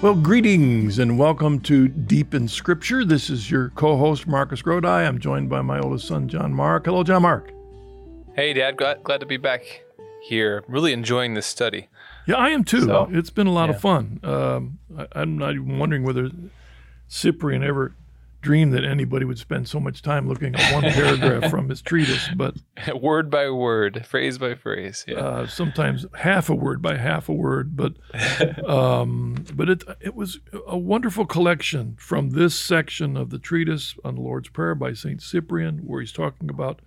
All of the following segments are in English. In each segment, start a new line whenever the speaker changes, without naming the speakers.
Well, greetings and welcome to Deep in Scripture. This is your co host, Marcus Grodi. I'm joined by my oldest son, John Mark. Hello, John Mark.
Hey, Dad. Glad, glad to be back here. Really enjoying this study.
Yeah, I am too. So, it's been a lot yeah. of fun. Um, I, am not even wondering whether Cyprian ever dream that anybody would spend so much time looking at one paragraph from his treatise, but
word by word, phrase by phrase, yeah.
Uh, sometimes half a word by half a word, but um, but it it was a wonderful collection from this section of the treatise on the Lord's Prayer by Saint Cyprian, where he's talking about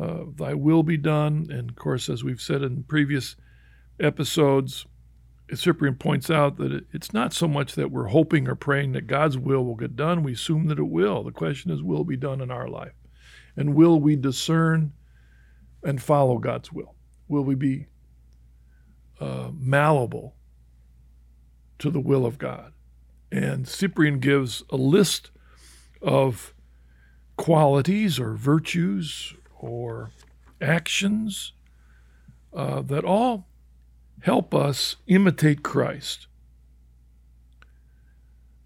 uh, "Thy will be done," and of course, as we've said in previous episodes Cyprian points out that it's not so much that we're hoping or praying that God's will will get done. We assume that it will. The question is, will it be done in our life? And will we discern and follow God's will? Will we be uh, malleable to the will of God? And Cyprian gives a list of qualities or virtues or actions uh, that all help us imitate Christ.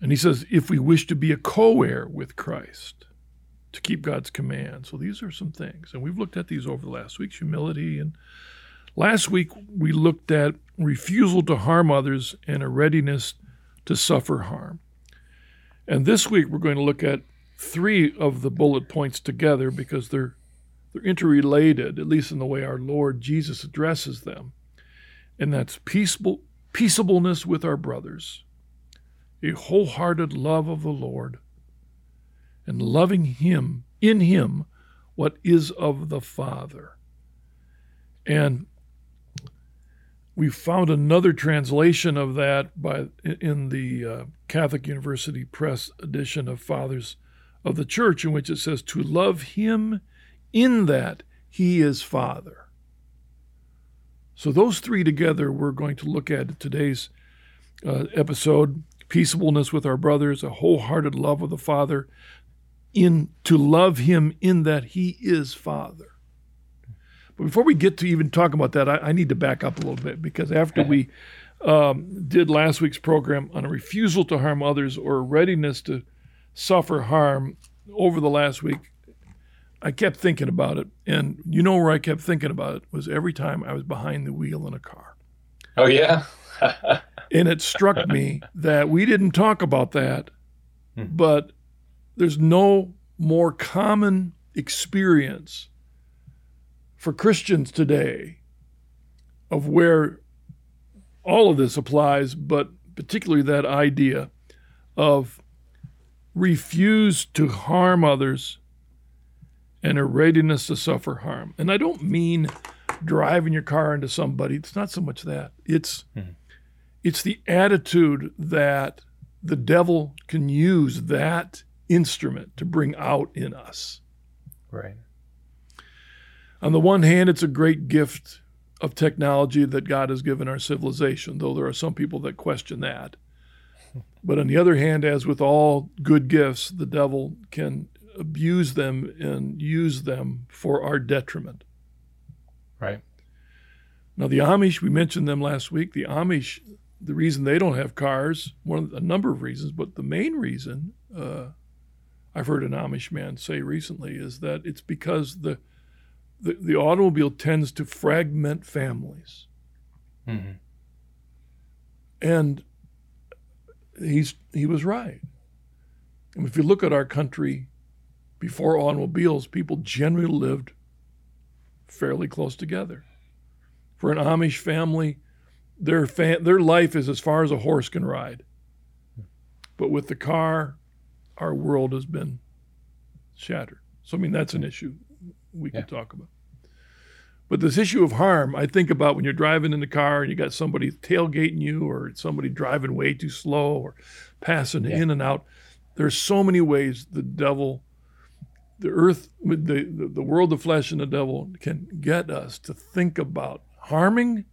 And he says, if we wish to be a co heir with Christ, to keep God's command. So these are some things. And we've looked at these over the last week humility. And last week we looked at refusal to harm others and a readiness to suffer harm. And this week we're going to look at three of the bullet points together because they're, they're interrelated, at least in the way our Lord Jesus addresses them and that's peaceable, peaceableness with our brothers, a wholehearted love of the Lord, and loving Him, in Him, what is of the Father. And we found another translation of that by in the uh, Catholic University Press edition of Fathers of the Church, in which it says, To love Him in that He is Father. So, those three together, we're going to look at today's uh, episode peaceableness with our brothers, a wholehearted love of the Father, in to love Him in that He is Father. But before we get to even talk about that, I, I need to back up a little bit because after we um, did last week's program on a refusal to harm others or a readiness to suffer harm over the last week, I kept thinking about it, and you know where I kept thinking about it was every time I was behind the wheel in a car.
Oh yeah.
and it struck me that we didn't talk about that, hmm. but there's no more common experience for Christians today of where all of this applies, but particularly that idea of refuse to harm others and a readiness to suffer harm. And I don't mean driving your car into somebody. It's not so much that. It's mm-hmm. it's the attitude that the devil can use that instrument to bring out in us.
Right.
On the one hand, it's a great gift of technology that God has given our civilization, though there are some people that question that. But on the other hand, as with all good gifts, the devil can abuse them and use them for our detriment.
Right.
Now, the Amish, we mentioned them last week. The Amish, the reason they don't have cars, one of the, a number of reasons, but the main reason uh, I've heard an Amish man say recently is that it's because the the, the automobile tends to fragment families. Mm-hmm. And he's he was right. And if you look at our country before automobiles, people generally lived fairly close together. For an Amish family, their fa- their life is as far as a horse can ride. But with the car, our world has been shattered. So I mean that's an issue we yeah. can talk about. But this issue of harm, I think about when you're driving in the car and you got somebody tailgating you or somebody driving way too slow or passing yeah. in and out. There's so many ways the devil the earth, the, the, world, the flesh, and the devil can get us to think about harming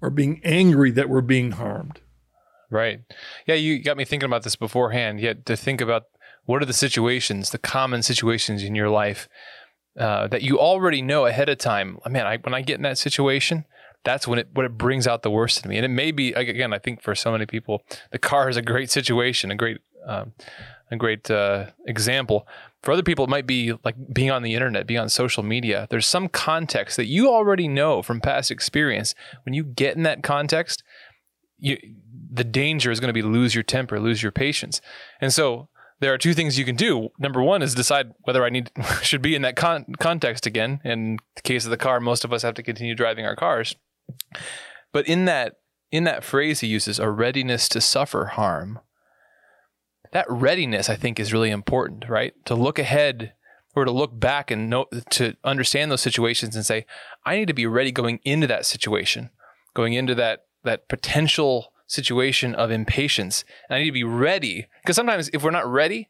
or being angry that we're being harmed.
Right. Yeah, you got me thinking about this beforehand. Yet to think about what are the situations, the common situations in your life uh, that you already know ahead of time. Man, I, when I get in that situation, that's when it when it brings out the worst in me. And it may be again, I think for so many people, the car is a great situation, a great um, a great uh, example. For other people, it might be like being on the internet, being on social media. There's some context that you already know from past experience. When you get in that context, you, the danger is going to be lose your temper, lose your patience. And so there are two things you can do. Number one is decide whether I need should be in that con- context again. In the case of the car, most of us have to continue driving our cars. But in that in that phrase he uses, a readiness to suffer harm that readiness, I think, is really important, right? To look ahead or to look back and know, to understand those situations and say, I need to be ready going into that situation, going into that that potential situation of impatience. And I need to be ready because sometimes if we're not ready,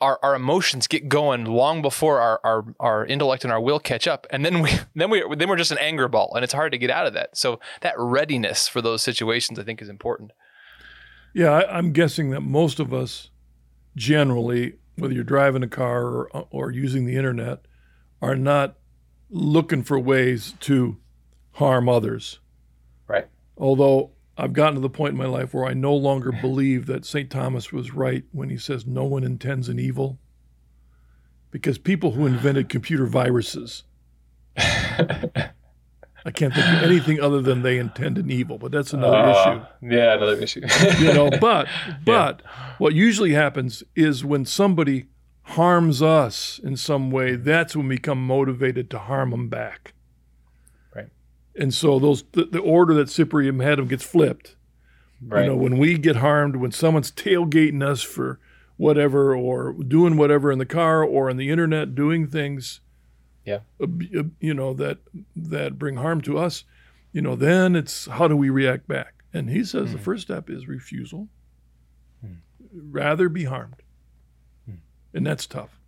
our, our emotions get going long before our, our, our intellect and our will catch up. And then we, then we, then we're just an anger ball and it's hard to get out of that. So that readiness for those situations, I think is important.
Yeah, I, am guessing that most of us, generally, whether you're driving a car or, or using the internet, are not looking for ways to harm others.
Right.
Although I've gotten to the point in my life where I no longer believe that St. Thomas was right when he says no one intends an evil. Because people who invented computer viruses I can't think of anything other than they intend an evil, but that's another uh,
issue. Yeah, another issue.
you know, but but yeah. what usually happens is when somebody harms us in some way, that's when we become motivated to harm them back.
Right.
And so those the, the order that Cyprian had them gets flipped. Right. You know, when we get harmed, when someone's tailgating us for whatever or doing whatever in the car or on the internet doing things
yeah
you know that that bring harm to us you know then it's how do we react back and he says mm. the hmm. first step is refusal mm. rather be harmed mm. and that's tough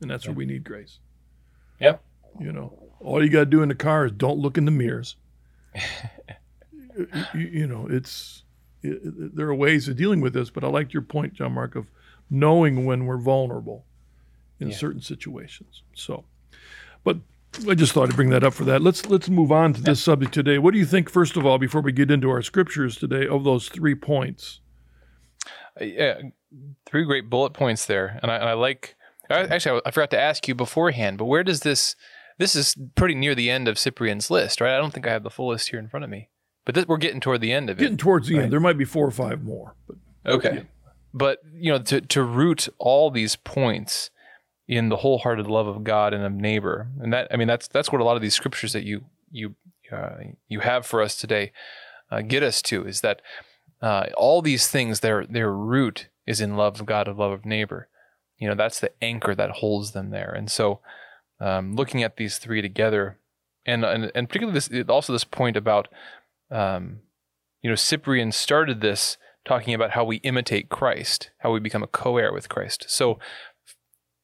and that's yeah. where we need grace
yeah
you know all you got to do in the car is don't look in the mirrors you, you, know it's it, there are ways of dealing with this but i liked your point john mark of knowing when we're vulnerable in yeah. certain situations so but I just thought I'd bring that up for that. Let's let's move on to this subject today. What do you think, first of all, before we get into our scriptures today, of those three points?
Uh, yeah, three great bullet points there, and I, and I like. I, actually, I forgot to ask you beforehand, but where does this? This is pretty near the end of Cyprian's list, right? I don't think I have the full list here in front of me, but this, we're getting toward the end of
it. Getting towards the right? end. There might be four or five more, but
okay. Yeah. But you know, to to root all these points in the wholehearted love of God and of neighbor. And that, I mean, that's that's what a lot of these scriptures that you you uh, you have for us today uh, get us to is that uh, all these things their their root is in love of God and love of neighbor. You know, that's the anchor that holds them there. And so, um, looking at these three together, and and, and particularly this also this point about, um, you know, Cyprian started this talking about how we imitate Christ, how we become a co-heir with Christ. So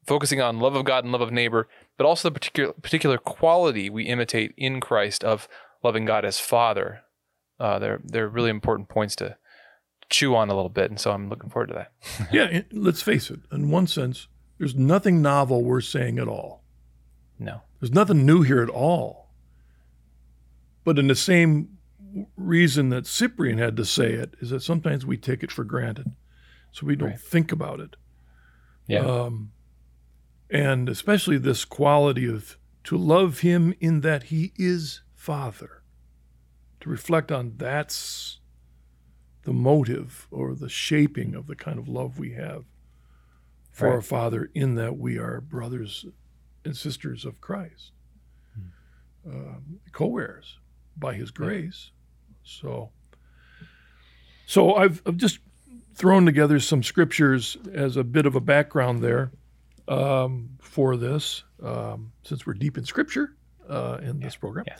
focusing on love of God and love of neighbor, but also the particular particular quality we imitate in Christ of loving God as Father. Uh, they're they're really important points to chew on a little bit, and so I'm looking forward to that.
yeah, let's face it. In one sense, there's nothing novel we're saying at all.
No,
there's nothing new here at all. But in the same reason that Cyprian had to say it is that sometimes we take it for granted, so we don't right. think about it.
Yeah. Um,
and especially this quality of to love him in that he is Father. To reflect on that's the motive or the shaping of the kind of love we have for right. our Father, in that we are brothers and sisters of Christ, hmm. uh, co-heirs by His grace. So, so I've, I've just thrown together some scriptures as a bit of a background there um, for this, um, since we're deep in Scripture uh, in yeah. this program. Yeah.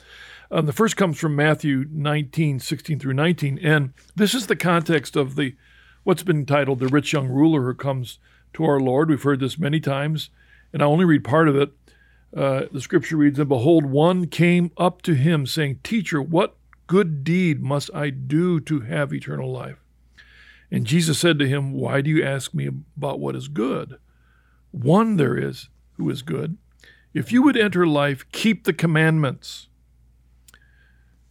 Um, the first comes from Matthew 19, 16 through 19. And this is the context of the what's been titled The Rich Young Ruler Who Comes to Our Lord. We've heard this many times, and I only read part of it. Uh, the scripture reads, And behold, one came up to him, saying, Teacher, what good deed must I do to have eternal life? And Jesus said to him, Why do you ask me about what is good? One there is who is good. If you would enter life, keep the commandments.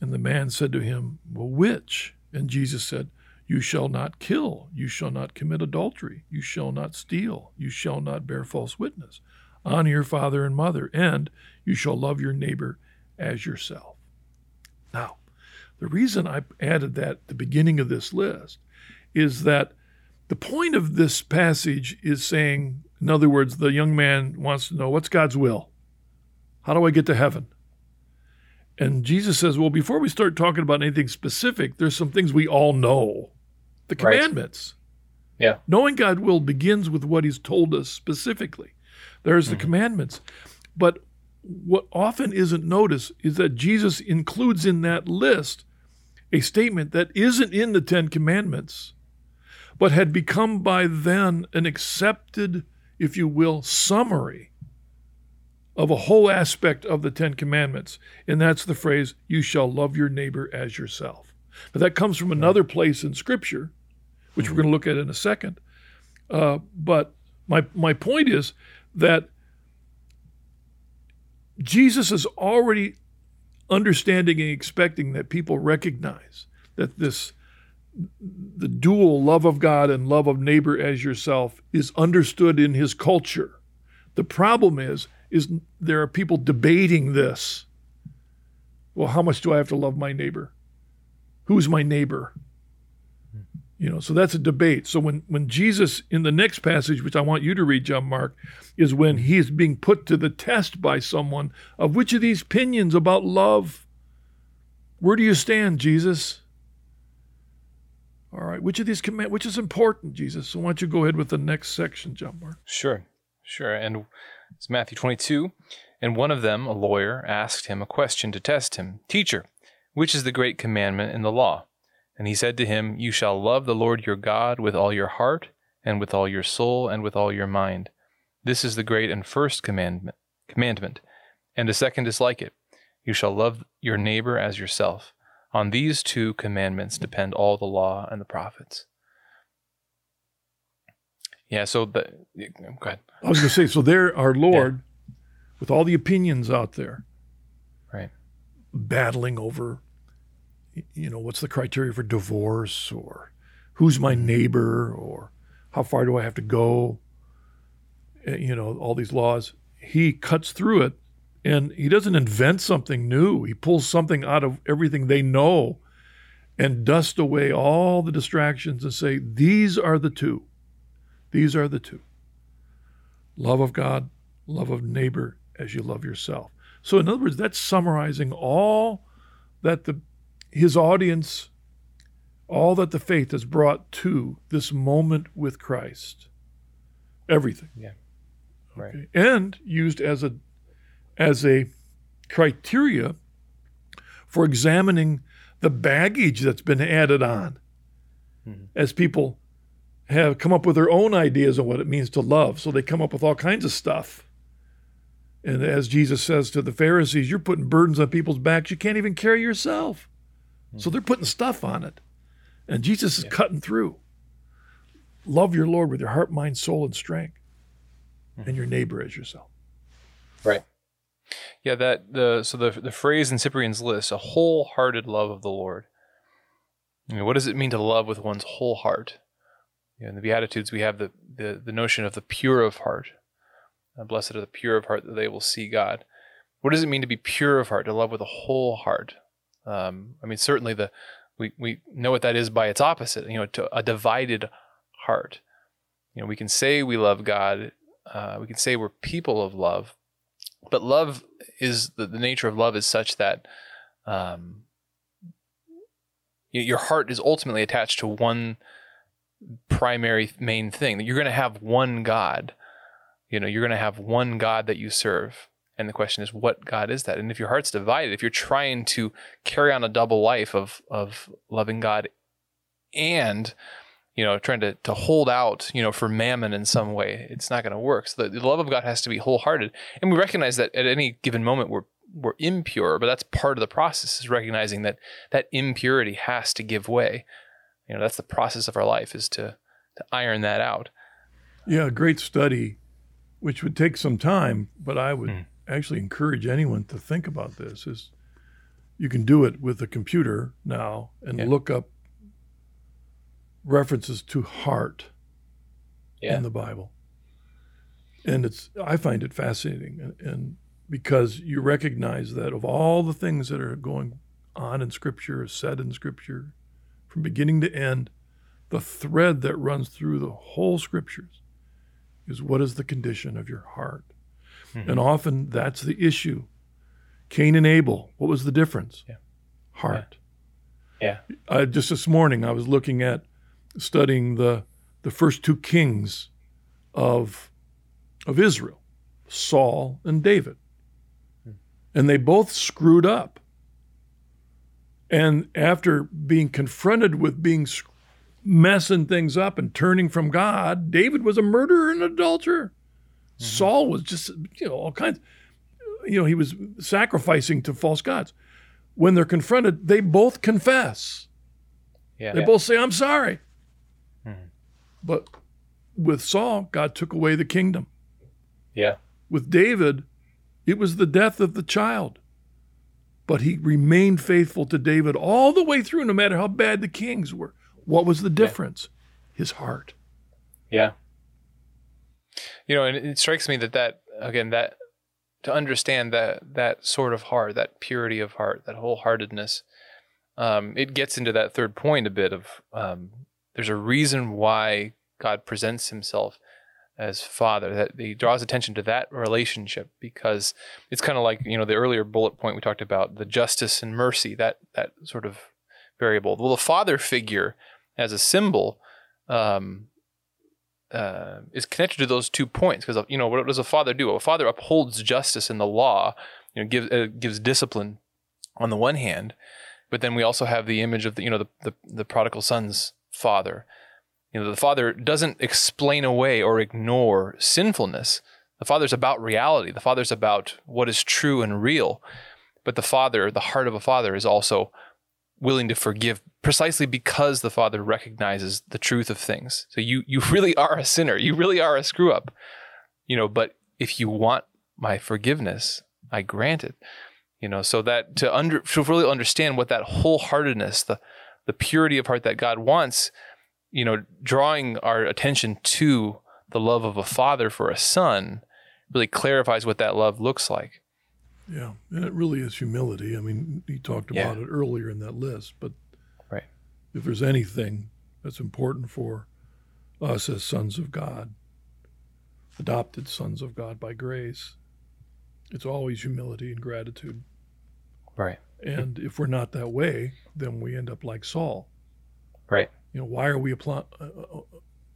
And the man said to him, Well, which? And Jesus said, You shall not kill, you shall not commit adultery, you shall not steal, you shall not bear false witness. Honor your father and mother, and you shall love your neighbor as yourself. Now, the reason I added that at the beginning of this list is that the point of this passage is saying, in other words, the young man wants to know what's God's will? How do I get to heaven? And Jesus says, well, before we start talking about anything specific, there's some things we all know the commandments.
Right. Yeah.
Knowing God will begins with what he's told us specifically. There's the mm-hmm. commandments. But what often isn't noticed is that Jesus includes in that list a statement that isn't in the Ten Commandments, but had become by then an accepted, if you will, summary of a whole aspect of the Ten Commandments. And that's the phrase, you shall love your neighbor as yourself. Now, that comes from another place in Scripture, which we're going to look at in a second. Uh, but my, my point is that Jesus is already understanding and expecting that people recognize that this the dual love of God and love of neighbor as yourself is understood in his culture. The problem is is there are people debating this. Well, how much do I have to love my neighbor? Who's my neighbor? You know, so that's a debate. So when when Jesus in the next passage, which I want you to read, John Mark, is when he is being put to the test by someone of which of these opinions about love, where do you stand, Jesus? All right, which of these command which is important, Jesus? So why don't you go ahead with the next section, John Mark?
Sure. Sure. And it's Matthew 22. And one of them, a lawyer, asked him a question to test him Teacher, which is the great commandment in the law? And he said to him, You shall love the Lord your God with all your heart, and with all your soul, and with all your mind. This is the great and first commandment, commandment. And a second is like it. You shall love your neighbor as yourself. On these two commandments depend all the law and the prophets. Yeah, so the go ahead.
I was going to say, so there, our Lord, yeah. with all the opinions out there,
right,
battling over you know, what's the criteria for divorce or who's my neighbor or how far do I have to go? Eh, you know, all these laws. He cuts through it and he doesn't invent something new. He pulls something out of everything they know and dust away all the distractions and say, these are the two. These are the two love of God, love of neighbor as you love yourself. So, in other words, that's summarizing all that the his audience, all that the faith has brought to this moment with Christ. Everything.
Yeah. Right. Okay.
And used as a as a criteria for examining the baggage that's been added on mm-hmm. as people have come up with their own ideas on what it means to love. So they come up with all kinds of stuff. And as Jesus says to the Pharisees, you're putting burdens on people's backs you can't even carry yourself. So they're putting stuff on it. And Jesus is yeah. cutting through. Love your Lord with your heart, mind, soul, and strength, mm-hmm. and your neighbor as yourself.
Right. Yeah, that the so the the phrase in Cyprian's list, a wholehearted love of the Lord. I mean, what does it mean to love with one's whole heart? You know, in the Beatitudes, we have the, the, the notion of the pure of heart. Uh, blessed are the pure of heart, that they will see God. What does it mean to be pure of heart, to love with a whole heart? Um, I mean, certainly the we we know what that is by its opposite. You know, to a divided heart. You know, we can say we love God. Uh, we can say we're people of love, but love is the, the nature of love is such that um, your heart is ultimately attached to one primary main thing. That you're going to have one God. You know, you're going to have one God that you serve. And the question is, what God is that? And if your heart's divided, if you're trying to carry on a double life of of loving God and you know trying to to hold out you know for mammon in some way, it's not going to work. So the, the love of God has to be wholehearted, and we recognize that at any given moment we're we're impure, but that's part of the process is recognizing that that impurity has to give way. You know, that's the process of our life is to to iron that out.
Yeah, great study, which would take some time, but I would. Mm actually encourage anyone to think about this is you can do it with a computer now and
Yeah.
look up references to heart
Yeah.
in the Bible. And it's I find it fascinating and, and because you recognize that of all the things that are going on in scripture, said in scripture, from beginning to end, the thread that runs through the whole scriptures is what is the condition of your heart.
Mhm.
And often that's the issue. Cain and Abel, what was the difference?
Yeah.
Heart.
Yeah.
Uh, just this morning, I was looking at studying the the first two kings of of Israel, Saul and David, hmm. and they both screwed up. And after being confronted with being messing things up and turning from God, David was a murderer and adulterer. Mm-hmm. Saul was just you know all kinds. You know he was sacrificing to false gods. When they're confronted, they both confess.
Yeah.
They both say, I'm sorry. But with Saul, God took away the kingdom.
Yeah.
With David, it was the death of the child. But he remained faithful to David all the way through, no matter how bad the kings were. What was the difference? His heart.
Yeah. You know, and it strikes me that that again that to understand that that sort of heart, that purity of heart, that wholeheartedness, um, it gets into that third point a bit of um, there's a reason why God presents Himself as Father. That He draws attention to that relationship because it's kind of like you know the earlier bullet point we talked about the justice and mercy that that sort of variable. Well, the Father figure as a symbol. Um, uh, is connected to those two points because you know what does a father do? A father upholds justice in the law, you know, gives uh, gives discipline on the one hand, but then we also have the image of the you know the the, the prodigal son's father. You know, the father doesn't explain away or ignore sinfulness. The father's about reality. The father's about what is true and real. But the father, the heart of a father, is also willing to forgive precisely because the father recognizes the truth of things. So you you really are a sinner. You really are a screw up. You know, but if you want my forgiveness, I grant it. You know, so that to under to really understand what that wholeheartedness, the the purity of heart that God wants, you know, drawing our attention to the love of a father for a son really clarifies what that love looks like.
Yeah. And it really is humility. I mean, he talked
Yeah.
about it earlier in that list, but
Right.
if there's anything that's important for us as sons of God, adopted sons of God by grace, it's always humility and gratitude.
Right.
And if we're not that way, then we end up like Saul.
Right.
You know, why are we applying? Uh, uh,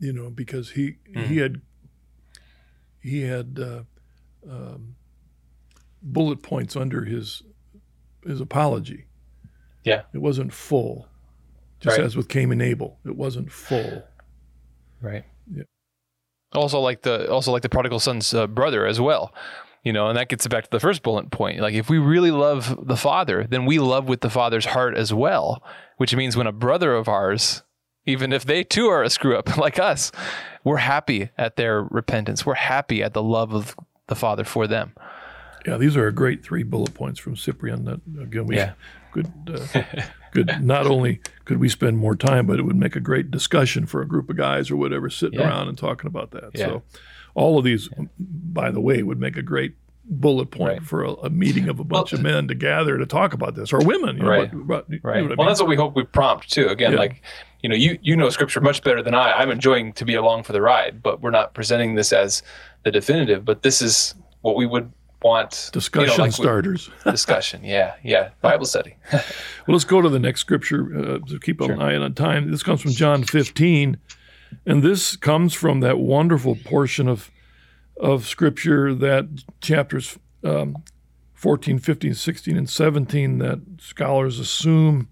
you know, because he he had he had uh, um, bullet points under his his apology.
Yeah.
It wasn't full, just
Right.
as with Cain and Abel. It wasn't full.
Right.
Yeah.
Also, like the also like the prodigal son's uh, brother as well, you know, and that gets back to the first bullet point. Like, if we really love the father, then we love with the father's heart as well. Which means when a brother of ours, even if they too are a screw up like us, we're happy at their repentance. We're happy at the love of the father for them.
Yeah, these are a great three bullet points from Cyprian. That again, we
Yeah.
could uh, not only could we spend more time, but it would make a great discussion for a group of guys or whatever sitting
Yeah.
around and talking about that.
Yeah.
So, all of these, by the way, would make a great bullet point
Right.
for a, a meeting of a bunch of men to gather to talk about this, or women. You know,
Right.
what- what- you know
Right.
what I
well, that's what we hope we prompt too. Again,
Yeah.
like you know, you you know scripture much better than I. I'm enjoying to be along for the ride, but we're not presenting this as the definitive. But this is what we would want. you know,
discussion
like we-
starters.
discussion. Yeah, yeah. Bible study.
Well, let's go to the next scripture uh, to keep an eye on time. This comes from John 15, and this comes from that wonderful portion of of scripture that chapters um, 14, 15, 16, and 17 that scholars assume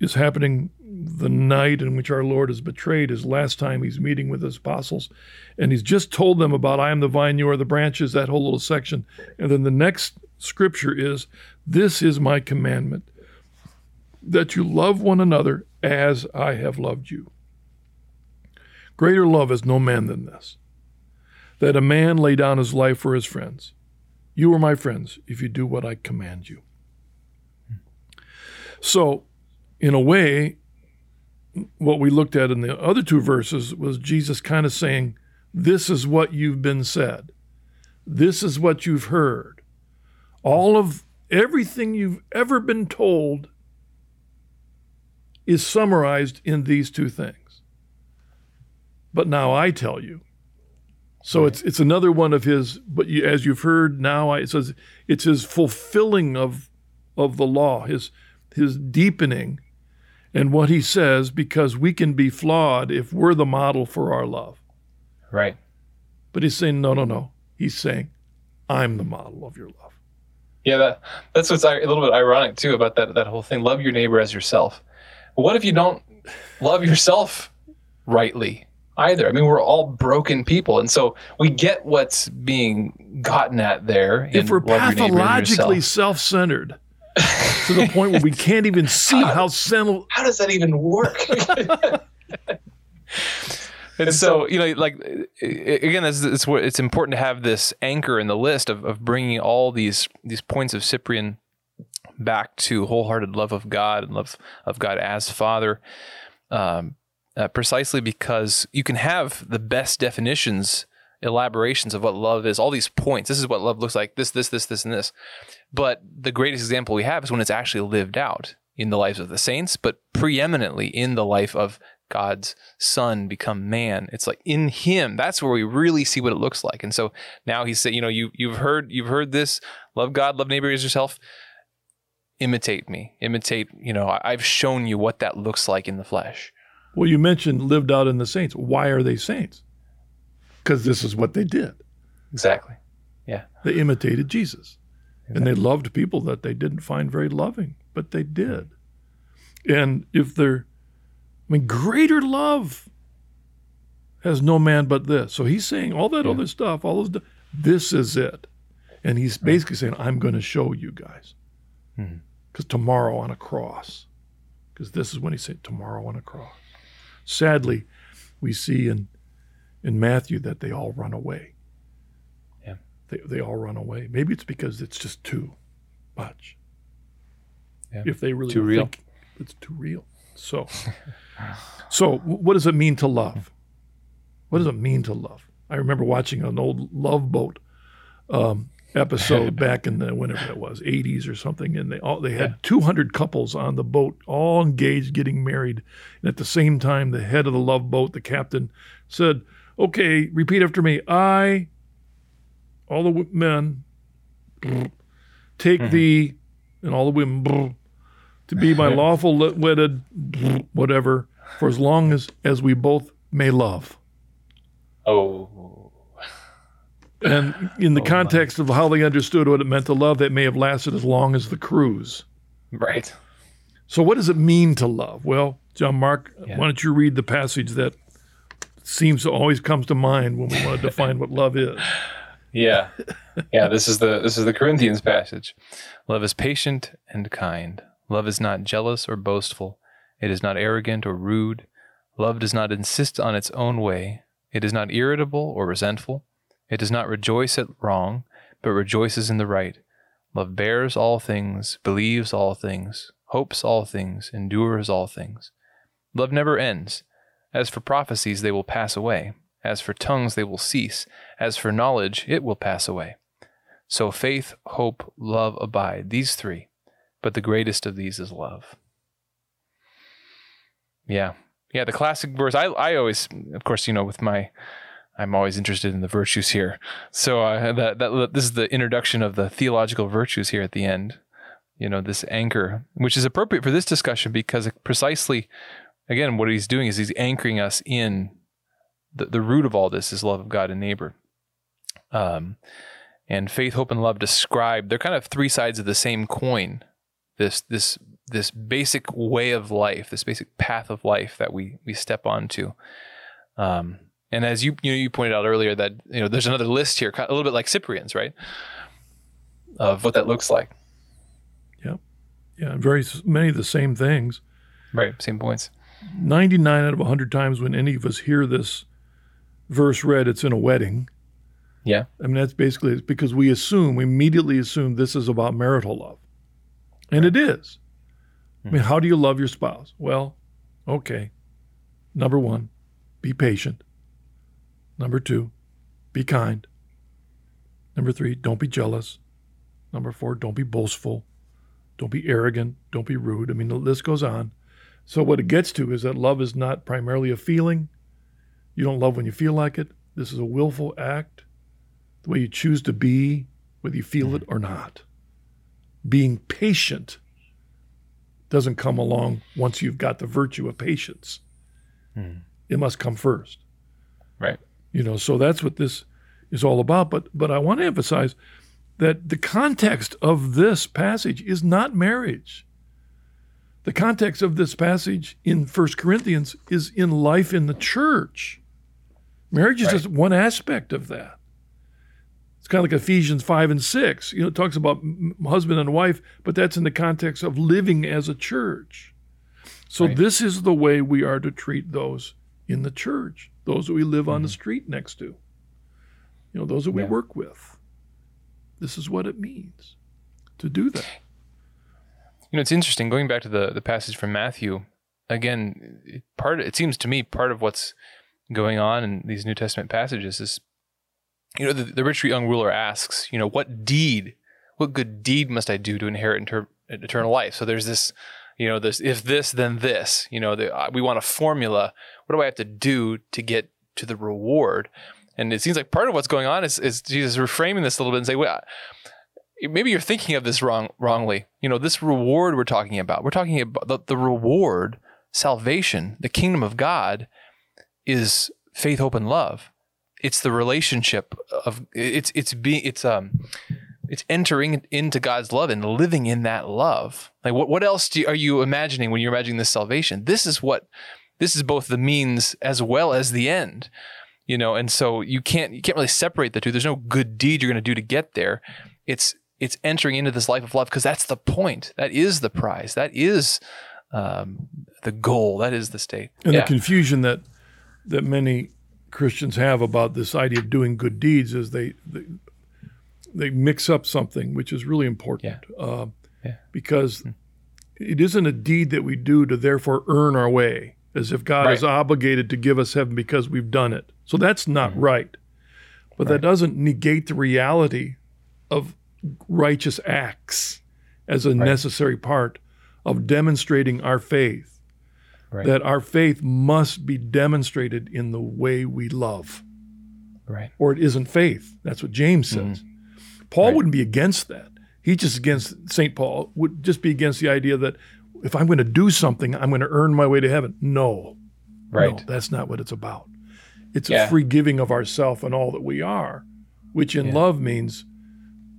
is happening the night in which our Lord is betrayed, his last time he's meeting with his apostles. And he's just told them about, I am the vine, you are the branches, that whole little section. And then the next scripture is, This is my commandment, that you love one another as I have loved you. Greater love has no man than this, that a man lay down his life for his friends. You are my friends if you do what I command you. So, in a way, what we looked at in the other two verses was Jesus kind of saying, This is what you've been said. This is what you've heard. All of everything you've ever been told is summarized in these two things. But now I tell you. So it's it's another one of his. But you, as you've heard now, I, it says it's his fulfilling of of the law, his his deepening, and what he says because we can be flawed if we're the model for our love.
Right.
But he's saying no, no, no. He's saying, I'm the model of your love.
Yeah, that that's what's a little bit ironic too about that that whole thing. Love your neighbor as yourself. What if you don't love yourself rightly? Either. I mean, we're all broken people, and so we get what's being gotten at there.
If we're pathologically self-centered to the point where we can't even see how, how sen-
how does that even work? and so you know like again it's, it's it's important to have this anchor in the list of, of bringing all these these points of cyprian back to wholehearted love of god and love of god as father um, uh, precisely because you can have the best definitions, elaborations of what love is, all these points. This is what love looks like this, this, this, this, and this. But the greatest example we have is when it's actually lived out in the lives of the saints, but preeminently in the life of God's son become man. It's like in him, that's where we really see what it looks like. And so now he's saying, you know, you you've heard you've heard this, love God, love neighbor as yourself. Imitate me. Imitate, you know, I've shown you what that looks like in the flesh.
Well, you mentioned lived out in the saints. Why are they saints? Because this is what they did.
Exactly. Yeah.
They imitated Jesus. Exactly. And they loved people that they didn't find very loving, but they did. And if they're, I mean, greater love has no man but this. So he's saying all that yeah. other stuff, all those, this is it. And he's basically saying, I'm going to show you guys. Because mm-hmm. tomorrow on a cross, because this is when he said, tomorrow on a cross sadly, we see in in Matthew that they all run away.
Yeah.
They they all run away. Maybe it's because it's just too much. Yeah. If they really
too real.
it's too real. So so what does it mean to love? What does it mean to love? I remember watching an old love boat um, episode back in the whenever it was 80s or something and they all they had yeah. 200 couples on the boat all engaged getting married and at the same time the head of the love boat the captain said okay repeat after me i all the men take mm-hmm. thee and all the women to be my lawful wedded whatever for as long as as we both may love
oh
and in the oh, context my. of how they understood what it meant to love, that may have lasted as long as the cruise.
Right.
So, what does it mean to love? Well, John Mark, yeah. why don't you read the passage that seems to always comes to mind when we want to define what love is?
Yeah, yeah. This is the this is the Corinthians passage. Love is patient and kind. Love is not jealous or boastful. It is not arrogant or rude. Love does not insist on its own way. It is not irritable or resentful. It does not rejoice at wrong, but rejoices in the right. Love bears all things, believes all things, hopes all things, endures all things. Love never ends. As for prophecies, they will pass away. As for tongues, they will cease. As for knowledge, it will pass away. So faith, hope, love abide, these three. But the greatest of these is love. Yeah. Yeah, the classic verse. I, I always, of course, you know, with my I'm always interested in the virtues here. So uh, that, that this is the introduction of the theological virtues here at the end. You know, this anchor, which is appropriate for this discussion because precisely, again, what he's doing is he's anchoring us in the, the root of all this is love of God and neighbor. Um, and faith, hope, and love describe they're kind of three sides of the same coin. This this this basic way of life, this basic path of life that we we step onto. Um, and as you you, know, you pointed out earlier that you know there's another list here, a little bit like Cyprian's, right? Of what that looks like.
Yeah, yeah, very many of the same things.
Right, same points.
Ninety-nine out of hundred times when any of us hear this verse read, it's in a wedding.
Yeah,
I mean that's basically because we assume we immediately assume this is about marital love, and right. it is. I mean, hmm. how do you love your spouse? Well, okay. Number one, be patient. Number two, be kind. Number three, don't be jealous. Number four, don't be boastful. Don't be arrogant. Don't be rude. I mean, the list goes on. So, what it gets to is that love is not primarily a feeling. You don't love when you feel like it. This is a willful act, the way you choose to be, whether you feel it or not. Being patient doesn't come along once you've got the virtue of patience.
Hmm.
It must come first.
Right.
You know, so that's what this is all about. But but I want to emphasize that the context of this passage is not marriage. The context of this passage in 1 Corinthians is in life in the church. Marriage is
Right.
just one aspect of that. It's kind of like Ephesians 5 and 6. You know, it talks about m- husband and wife, but that's in the context of living as a church. So
Right.
this is the way we are to treat those in the church, those that we live on the mm-hmm. street next to. You know, those that we
Yeah.
work with. This is what it means to do that.
You know, it's interesting going back to the the passage from Matthew. Again, it, part it seems to me part of what's going on in these New Testament passages is, you know, the, the rich young ruler asks, you know, what deed, what good deed must I do to inherit inter- eternal life? So there's this, you know, this if this then this. You know, the, uh, we want a formula. What do I have to do to get to the reward? And it seems like part of what's going on is, is Jesus reframing this a little bit and say, well, maybe you're thinking of this wrong wrongly. You know, this reward we're talking about. We're talking about the, the reward, salvation, the kingdom of God is faith, hope, and love. It's the relationship of it's it's being it's um it's entering into God's love and living in that love. Like what what else do you, are you imagining when you're imagining this salvation? This is what this is both the means as well as the end. You know, and so you can't you can't really separate the two. There's no good deed you're going to do to get there. It's it's entering into this life of love because that's the point. That is the prize. That is um, the goal. That is the state.
And
yeah.
the confusion that that many Christians have about this idea of doing good deeds is they they, they mix up something which is really important. Uh,
Yeah.
Because hmm. it isn't a deed that we do to therefore earn our way, as if God is obligated to give us heaven because we've done it. So that's not hmm. right. But that doesn't negate the reality of righteous acts as a necessary part of demonstrating our faith
Right.
that our faith must be demonstrated in the way we love,
right.
or it isn't faith. That's what James hmm. says. Paul wouldn't be against that. He just against St. Paul would just be against the idea that if I'm going to do something, I'm going to earn my way to heaven. No,
Right.
no, that's not what it's about. It's
Yeah.
a free giving of ourself and all that we are, which in
Yeah.
love means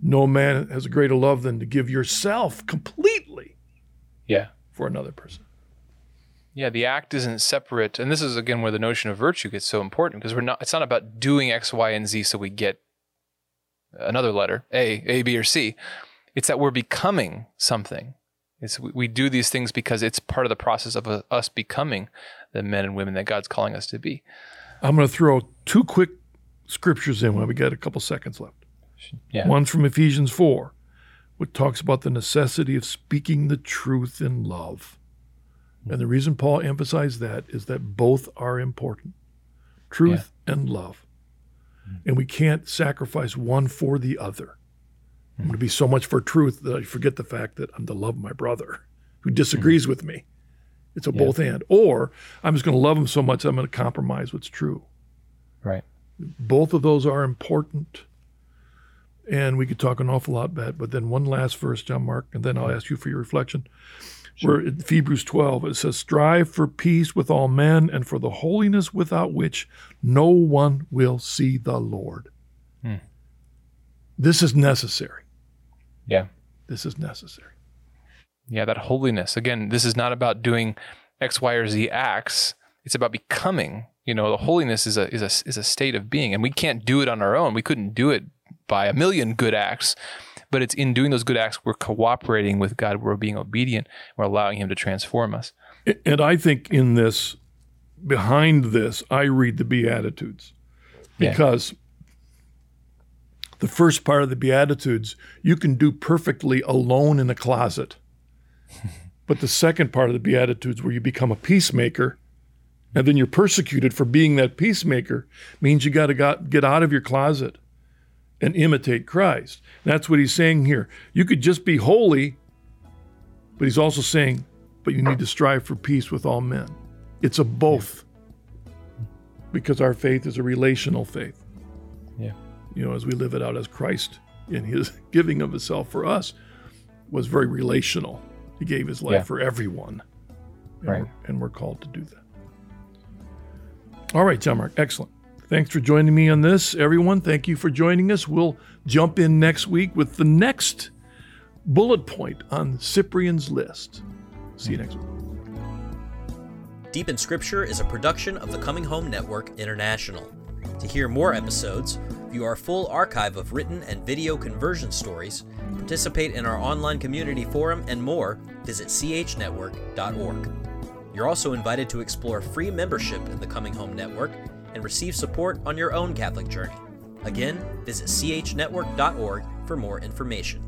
no man has a greater love than to give yourself completely
Yeah.
for another person.
Yeah, the act isn't separate, and this is again where the notion of virtue gets so important because we're not. It's not about doing X, Y, and Z so we get another letter A, A, B, or C. It's that we're becoming something. It's we, do these things because it's part of the process of uh, us becoming the men and women that God's calling us to be.
I'm going to throw two quick scriptures in while we got a couple seconds left.
Yeah.
One's from Ephesians 4, which talks about the necessity of speaking the truth in love. And the reason Paul emphasized that is that both are important truth and love. And we can't sacrifice one for the other. I'm going to be so much for truth that I forget the fact that I'm to love my brother who disagrees mm-hmm. with me. It's a both and. Or I'm just going to love him so much I'm going to compromise what's true.
Right.
Both of those are important. And we could talk an awful lot about. But then one last verse, John Mark, and then I'll ask you for your reflection. Where in Hebrews 12, it says, Strive for peace with all men and for the holiness without which no one will see the Lord.
Hmm.
This is necessary.
Yeah.
This is necessary.
Yeah, that holiness. Again, this is not about doing X, Y, or Z acts. It's about becoming. You know, the holiness is a is a is a state of being, and we can't do it on our own. We couldn't do it by a million good acts, but it's in doing those good acts we're cooperating with God. We're being obedient. We're allowing Him to transform us.
And I think in this, behind this, I read the Beatitudes
Yeah.
because the first part of the Beatitudes you can do perfectly alone in a closet. But the second part of the Beatitudes, where you become a peacemaker, and then you're persecuted for being that peacemaker, means you got to get out of your closet and imitate Christ. That's what he's saying here. You could just be holy, but he's also saying, but you need to strive for peace with all men. It's a both because our faith is a relational faith.
Yeah.
You know, as we live it out as Christ in his giving of himself for us was very relational. He gave his life yeah. for everyone. And
right.
We're, and we're called to do that. All right, John Mark, excellent. Thanks for joining me on this, everyone. Thank you for joining us. We'll jump in next week with the next bullet point on Cyprian's list. See you next week.
Deep in Scripture is a production of the Coming Home Network International. To hear more episodes, view our full archive of written and video conversion stories, participate in our online community forum, and more, visit chnetwork.org. You're also invited to explore free membership in the Coming Home Network and receive support on your own Catholic journey. Again, visit chnetwork.org for more information.